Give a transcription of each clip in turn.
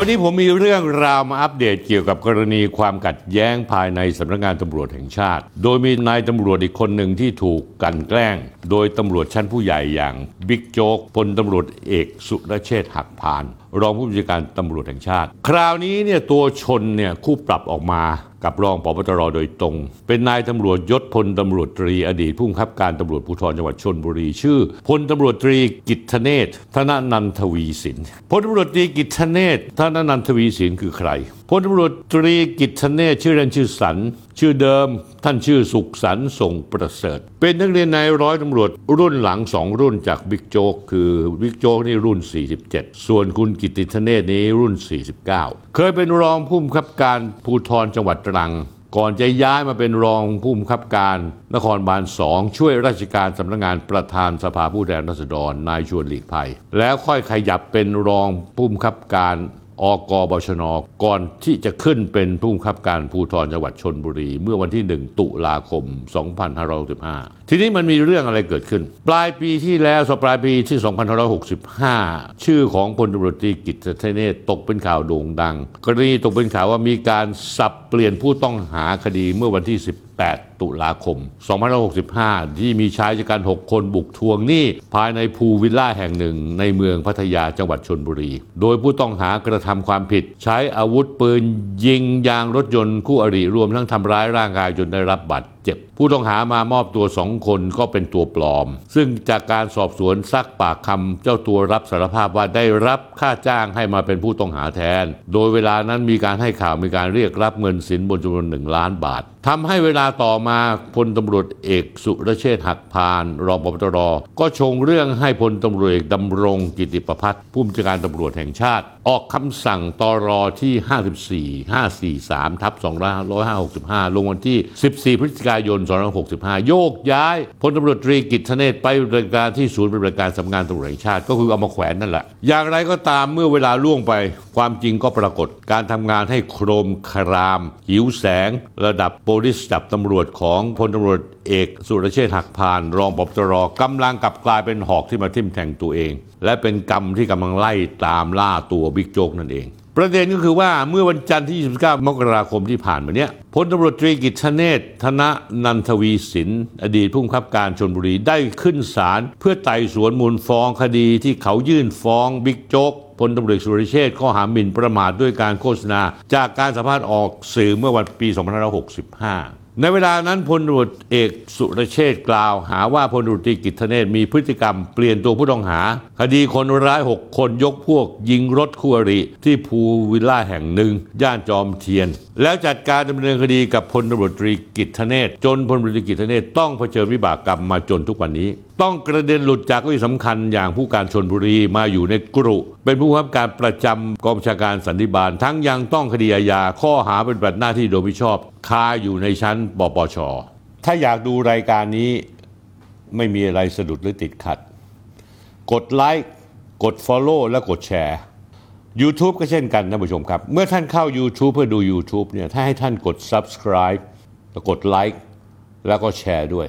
วันนี้ผมมีเรื่องราวมาอัปเดตเกี่ยวกับกรณีความขัดแย้งภายในสำนักงานตำรวจแห่งชาติ โดยมีนายตำรวจอีกคนหนึ่งที่ถูกกันแกล้ง โดยตำรวจชั้นผู้ใหญ่อย่างบิ๊กโจ๊กพลตำรวจเอกสุรเชษฐ์หักพาน รองผู้บัญชาการตำรวจแห่งชาติ คราวนี้เนี่ยตัวชนเนี่ยคู่ปรับออกมา กับรองปปตรโดยตรง เป็นนายตำรวจยศพลตำรวจตรีอดีตผู้บังคับการตำรวจภูธรจังหวัดชนบุรี ชื่อพลตำรวจตรีกิตเนศธนนันทวีสินพลตำรวจตรีกิตเนศธนนันทวีสินคือใครพลตำรวจตรีกิตเนศชื่อเล่นชื่อสัน ชื่อเดิมท่านชื่อสุขสันส่งประเสริฐ เป็นนักเรียนนายร้อยตำรวจรุ่นหลังสองรุ่นจากบิ๊กโจ๊กคือบิ๊กโจ๊กนี่รุ่น 47 ส่วนคุณกิติเนศนี้รุ่น 49 เคยเป็นรองผู้บังคับการภูธรจังหวัดตรัง ก่อนจะย้ายมาเป็นรองผู้บังคับการนครบาลสองช่วยราชการสำนักงานประธานสภาผู้แทนราษฎรนายชวนหลีกภัย แล้วค่อยขยับเป็นรองผู้บังคับการ อกบชนก่อนที่จะขึ้นเป็นผู้บังคับการภูธรจังหวัดชนบุรี เมื่อวันที่ 1 ตุลาคม 2565 ทีนี้มันมีเรื่องอะไรเกิดขึ้น ปลายปีที่แล้วสปลายปีที่ 2565 ชื่อของพลตำรวจตรีกิตติเนศตกเป็นข่าวโด่งดัง กรณีตกเป็นข่าวว่ามีการสับเปลี่ยนผู้ต้องหาคดีเมื่อวันที่ 18ตุลาคม 2565 ที่มีชายชะกัน 6 คนบุกทวงหนี้ภายในภูวิลล่าแห่งหนึ่ง ในเมืองพัทยาจังหวัดชนบุรี โดยผู้ต้องหากระทำความผิด ใช้อาวุธปืนยิงยางรถยนต์คู่อริรวมทั้งทำร้ายร่างกายจนได้รับบาดเจ็บ ผู้ต้องหามามอบตัวสองคนก็เป็นตัวปลอม ซึ่งจากการสอบสวนซักปากคำเจ้าตัวรับสารภาพว่าได้รับค่าจ้างให้มาเป็นผู้ต้องหาแทน โดยเวลานั้นมีการให้ข่าวมีการเรียกรับเงินสินบนจำนวนหนึ่งล้านบาททำให้เวลาต่อมาพลตำรวจเอกสุรเชษฐ์หักพานรองพบตรก็ชงเรื่องให้พลตำรวจเอกดำรงกิติประพัฒน์ผู้บัญชาการตำรวจแห่งชาติ ออกคำสั่งตรอที่ 54 543ทับ2565 ลงวันที่ 14 พฤศจิกายน 2565 โยกย้ายพลตำรวจตรีกิตทเนศไปบริการที่ศูนย์ปฏิบัติการสำนักงานตำรวจแห่งชาติ ก็คือเอามาแขวนนั่นแหละ อย่างไรก็ตามเมื่อเวลาล่วงไป ความจริงก็ปรากฏการทำงานให้โครมคราม หิวแสง ระดับโปลิสจับตำรวจของพลตำรวจ เอกสุรเชษฐ์หักพาล รองผบ.ตร.กำลังกลับกลายเป็นหอกที่มาทิ่มแทงตัวเอง และเป็นกรรมที่กำลังไล่ตามล่าตัวบิ๊กโจ๊กนั่นเอง ประเด็นก็คือว่าเมื่อวันจันทร์ที่ 29 มกราคมที่ผ่านมาเนี้ยพลตำรวจตรีกิตติ์ธเนศธนนันท์ทวีสิน อดีตผู้บังคับการชลบุรีได้ขึ้นศาลเพื่อไต่สวนมูลฟ้องคดีที่เขายื่นฟ้องบิ๊กโจ๊กพลตำรวจสุรเชษฐ์ข้อหาหมิ่นประมาทด้วยการโฆษณา จากการสัมภาษณ์ออกสื่อเมื่อวันปี 2565 ในเวลานั้นพลตำรวจเอกสุรเชษฐ์กล่าว หาว่าพลตำรวจตรีกิตติ์ธเนศมีพฤติกรรมเปลี่ยนตัวผู้ต้องหา คดีคนร้าย 6 คนยกพวกยิงรถคู่อริที่พูลวิลล่าแห่งหนึ่ง ย่านจอมเทียน แล้วจัดการดำเนินคดีกับพลตำรวจตรีกิตติ์ธเนศจนพลตำรวจตรีกิตติ์ธเนศต้องเผชิญวิบากกรรมมาจนทุกวันนี้ ต้องกระเด็นหลุดจากเก้าอี้สำคัญอย่างผู้การชนบุรีมาอยู่ในกรุ เป็นผู้บังคับการประจำกองบัญชาการสันติบาล ทั้งยังต้องคดีอาญาข้อหาเป็นปฏิบัติหน้าที่โดยมิชอบคาอยู่ในชั้นปปช ถ้าอยากดูรายการนี้ไม่มีอะไรสะดุดหรือติดขัด กดไลค์กด Follow และกดแชร์ YouTube ก็เช่นกันท่านผู้ชมครับ เมื่อท่านเข้า YouTube เพื่อดู YouTube เนี่ยถ้าให้ท่านกด Subscribe แล้วกดไลค์แล้วก็แชร์ด้วย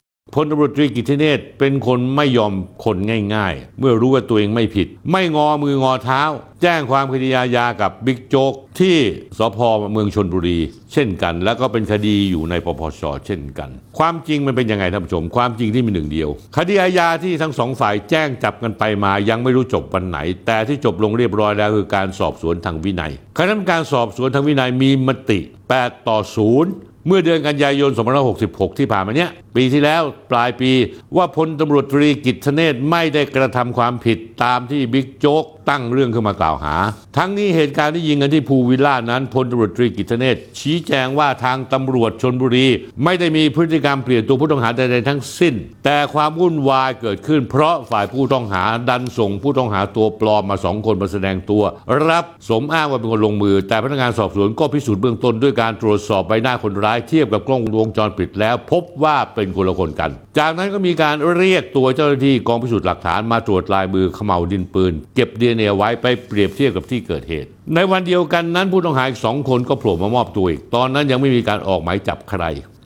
พลตำรวจตรีกิติเนศเป็นคนไม่ยอมคนง่ายๆ เมื่อรู้ว่าตัวเองไม่ผิด ไม่งอมืองอเท้า แจ้งความคดีอาญากับบิ๊กโจ๊กที่สพเมืองชนบุรี เช่นกัน แล้วก็เป็นคดีอยู่ในปปชเช่นกัน ความจริงมันเป็นยังไงท่านผู้ชม ความจริงที่มีหนึ่งเดียว คดีอาญาที่ทั้งสองฝ่ายแจ้งจับกันไปมายังไม่รู้จบวันไหน แต่ที่จบลงเรียบร้อยแล้วคือการสอบสวนทางวินัยคณะกรรมการสอบสวนทางวินัยมีมติ 8 ต่อ 0 เมื่อเดือนกันยายน 2566 ที่ผ่านมาเนี้ยปีที่แล้วปลายปีว่าพลตำรวจตรีกิตเนศไม่ได้กระทำความผิดตามที่บิ๊กโจ๊กตั้งเรื่องขึ้นมากล่าวหา ทั้งนี้เหตุการณ์ที่ยิงกันที่ภูวิลล่านั้นพลตำรวจตรีกิตเนศชี้แจงว่าทางตำรวจชนบุรี ไม่ได้มีพฤติกรรมเปลี่ยนตัวผู้ต้องหาใดๆทั้งสิ้น แต่ความวุ่นวายเกิดขึ้น เพราะฝ่ายผู้ต้องหาดันส่งผู้ต้องหาตัวปลอมมาสองคนมาแสดงตัว รับสมอ้างว่าเป็นคนลงมือ แต่พนักงานสอบสวนก็พิสูจน์เบื้องต้นด้วยการตรวจสอบใบหน้าคนร้ายเทียบกับกล้องวงจรปิดแล้ว พบว่าเป็นคนละคนกัน จากนั้นก็มีการเรียกตัวเจ้าหน้าที่กองพิสูจน์หลักฐานมาตรวจลายมือเขม่าวดินปืน เก็บดีเอ็นเอไว้ไปเปรียบเทียบกับที่เกิดเหตุ ในวันเดียวกันนั้นผู้ต้องหาอีกสองคนก็โผล่มามอบตัวอีก ตอนนั้นยังไม่มีการออกหมายจับใคร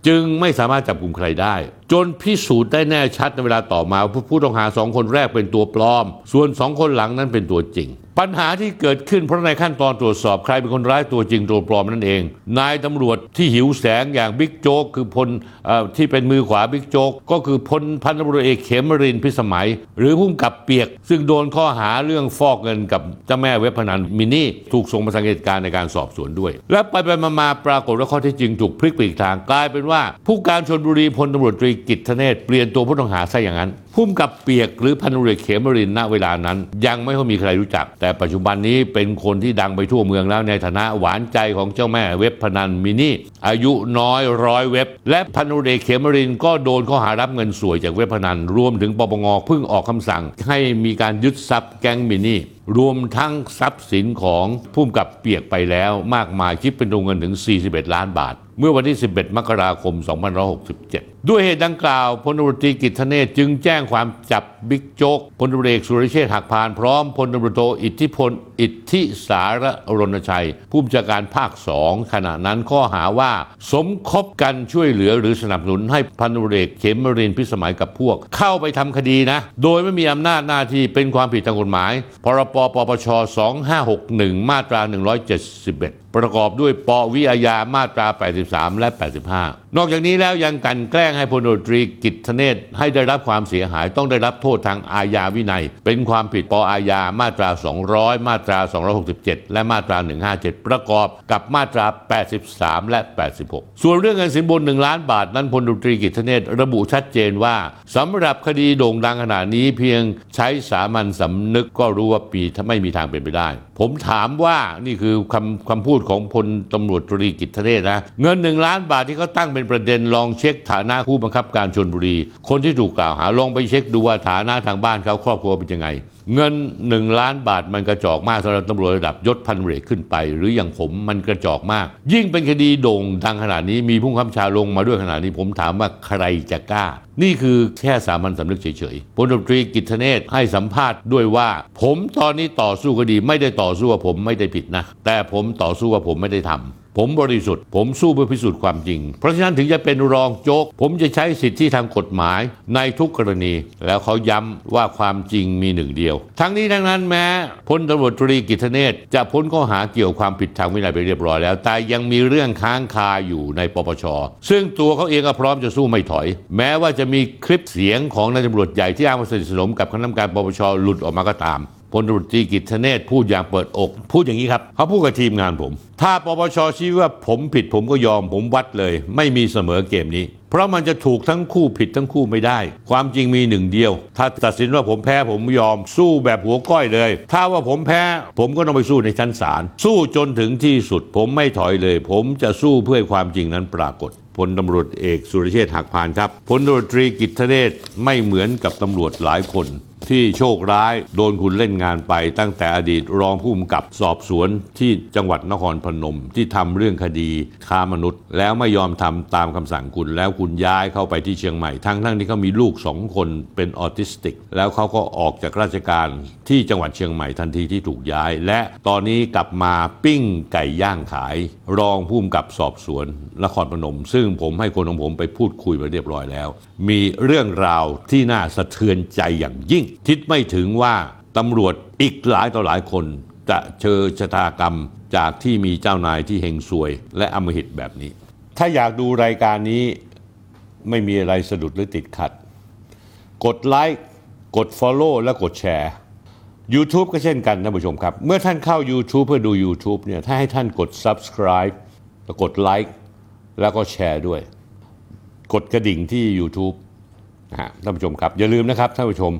จึงไม่สามารถจับกลุ่มใครได้จนพิสูจน์ได้แน่ชัดในเวลาต่อมาว่าผู้ต้องหาสองคนแรกเป็นตัวปลอม ส่วนสองคนหลังนั้นเป็นตัวจริง ปัญหาที่เกิดขึ้นเพราะในขั้นตอนตรวจสอบใครเป็นคนร้ายตัวจริงตัวปลอมนั่นเอง นายตำรวจที่หิวแสงอย่างบิ๊กโจ๊กคือพลอที่เป็นมือขวาบิ๊กโจ๊กก็คือพลพันตำรวจเอกเขมรินพิสมัย หรือพุ่มกับเปียก ซึ่งโดนข้อหาเรื่องฟอกเงินกับเจ้าแม่เว็บพนันมินี่ถูกส่งมาสังเกตการณ์ในการสอบสวนด้วย และไปไปมามาปรากฏว่าข้อเท็จจริงถูกพลิกไปอีกทางกลายเป็นว่า ผู้การชลบุรีพลตำรวจตรีกิตติ์ธเนศเปลี่ยนตัวผู้ต้องหาซะอย่างนั้นผู้กำกับเปียกหรือพันตำรวจเขมรินทร์ ณเวลานั้น ยังไม่ค่อยมีใครรู้จัก แต่ปัจจุบันนี้เป็นคนที่ดังไปทั่วเมืองแล้วในฐานะหวานใจของเจ้าแม่เว็บพนันมินนี่อายุน้อยร้อยเว็บ และพันตำรวจเอกเขมรินทร์ก็โดนข้อหารับเงินส่วยจากเว็บพนัน รวมถึงปปงเพิ่งออกคำสั่ง ให้มีการยึดทรัพย์แก๊งมินนี่รวมทั้งทรัพย์สินของผู้กำกับเปียกไปแล้ว มากมายคิดเป็นตัวเงินถึง 41 ล้านบาท เมื่อวันที่ 11 มกราคม 2567 ด้วยเหตุดังกล่าวพลตรตรีกิตเนศจึงแจ้งความจับบิ๊กโจ๊กพลตรเอกสุริเชษฐ์หักพานพร้อมพลตรวจโทอิทธิพลอิทธิสารรณชัย ผู้บัญชาการภาคสองขณะนั้นข้อหาว่า สมคบกันช่วยเหลือหรือสนับสนุนให้พันตรเอกเขมรินพิสมัยกับพวก เข้าไปทำคดีนะ โดยไม่มีอำนาจหน้าที่เป็นความผิดทางกฎหมาย พรปปปช 2561 มาตรา 171 ประกอบด้วยปวิอาญามาตรา 83 และ 85 นอกจากนี้แล้วยังกันแกล้งให้พลตำรวจตรีกิตเนศให้ได้รับความเสียหายต้องได้รับโทษทางอาญาวินัย เป็นความผิดปอาญามาตรา 200 มาตรา 267 และมาตรา 157 ประกอบกับมาตรา 83 และ 86 ส่วนเรื่องเงินสินบน 1 ล้านบาทนั้นพลตำรวจตรีกิตเนศระบุชัดเจนว่าสำหรับคดีโด่งดังขนาดนี้เพียงใช้สามัญสำนึกก็รู้ว่าปีถ้าไม่มีทางเป็นไปได้ ผมถามว่านี่คือคำคำพูดของพลตำรวจตรีกิตเนศนะ เงินหนึ่งล้านบาทที่เขาตั้งเป็นประเด็นลองเช็คฐานะผู้บังคับการชนบุรี คนที่ถูกกล่าวหาลองไปเช็คดูว่าฐานะทางบ้านเขาครอบครัวเป็นยังไง เงินหนึ่งล้านบาทมันกระจอกมากสำหรับตำรวจระดับยศพันเรกขึ้นไป หรืออย่างผมมันกระจอกมาก ยิ่งเป็นคดีโด่งดังขนาดนี้มีผู้คับบัญชาลงมาด้วยขนาดนี้ผมถามว่าใครจะกล้า นี่คือแค่สามัญสำนึกเฉยๆพลตรีกิตเนศให้สัมภาษณ์ด้วยว่า ผมตอนนี้ต่อสู้คดีไม่ได้ต่อสู้ว่าผมไม่ได้ผิดนะ แต่ผมต่อสู้ว่าผมไม่ได้ทำ ผมบริสุทธิ์ ผมสู้เพื่อพิสูจน์ความจริง เพราะฉะนั้นถึงจะเป็นรองโจ๊ก ผมจะใช้สิทธิทางกฎหมายในทุกกรณี แล้วเขาย้ำว่าความจริงมีหนึ่งเดียว ทั้งนี้ทั้งนั้นแม้พลตำรวจตรีกิตเนศจะพ้นข้อหาเกี่ยวความผิดทางวินัยไปเรียบร้อยแล้ว แต่ยังมีเรื่องค้างคาอยู่ในปปช ซึ่งตัวเขาเองก็พร้อมจะสู้ไม่ถอย แม้ว่าจะมีคลิปเสียงของนายตำรวจใหญ่ที่อ้างว่าสนิทสนมกับคณะกรรมการปปชหลุดออกมาก็ตาม พลตรตรีกิตเนศพูดอย่างเปิดอก พูดอย่างนี้ครับเขาพูดกับทีมงานผม ถ้าปปชชี้ว่าผมผิดผมก็ยอมผมวัดเลย ไม่มีเสมอเกมนี้ เพราะมันจะถูกทั้งคู่ผิดทั้งคู่ไม่ได้ ความจริงมีหนึ่งเดียว ถ้าตัดสินว่าผมแพ้ผมยอมสู้แบบหัวก้อยเลย ถ้าว่าผมแพ้ ผมก็ต้องไปสู้ในชั้นศาลสู้จนถึงที่สุด ผมไม่ถอยเลย ผมจะสู้เพื่อความจริงนั้นปรากฏพลตำรวจเอกสุรเชษฐ์หักพานครับพลตำรวจตรีกิตเนศไม่เหมือนกับตำรวจหลายคน ที่โชคร้ายโดนคุณเล่นงานไป ตั้งแต่อดีตรองผู้กำกับสอบสวนที่จังหวัดนครพนม ที่ทำเรื่องคดีค้ามนุษย์ แล้วไม่ยอมทำตามคำสั่งคุณแล้วคุณย้ายเข้าไปที่เชียงใหม่ ทั้งทั้งที่เขามีลูกสองคนเป็นออทิสติก แล้วเขาก็ออกจากราชการที่จังหวัดเชียงใหม่ทันทีที่ถูกย้าย และตอนนี้กลับมาปิ้งไก่ย่างขาย รองผู้กำกับสอบสวนนครพนม ซึ่งผมให้คนของผมไปพูดคุยไปเรียบร้อยแล้ว มีเรื่องราวที่น่าสะเทือนใจอย่างยิ่งคิดไม่ถึงว่าตำรวจอีกหลายต่อหลายคนจะเจอชะตากรรมจากที่มีเจ้านายที่เฮงซวย และอำมหิตแบบนี้ ถ้าอยากดูรายการนี้ไม่มีอะไรสะดุดหรือติดขัด กดไลค์กด Follow และกดแชร์ YouTube ก็เช่นกันท่านผู้ชมครับ เมื่อท่านเข้า YouTube เพื่อดู YouTube เนี่ยถ้าให้ท่านกด Subscribe แล้วกดไลค์แล้วก็แชร์ด้วย กดกระดิ่งที่ YouTube นะฮะท่านผู้ชมครับ อย่าลืมนะครับท่านผู้ชม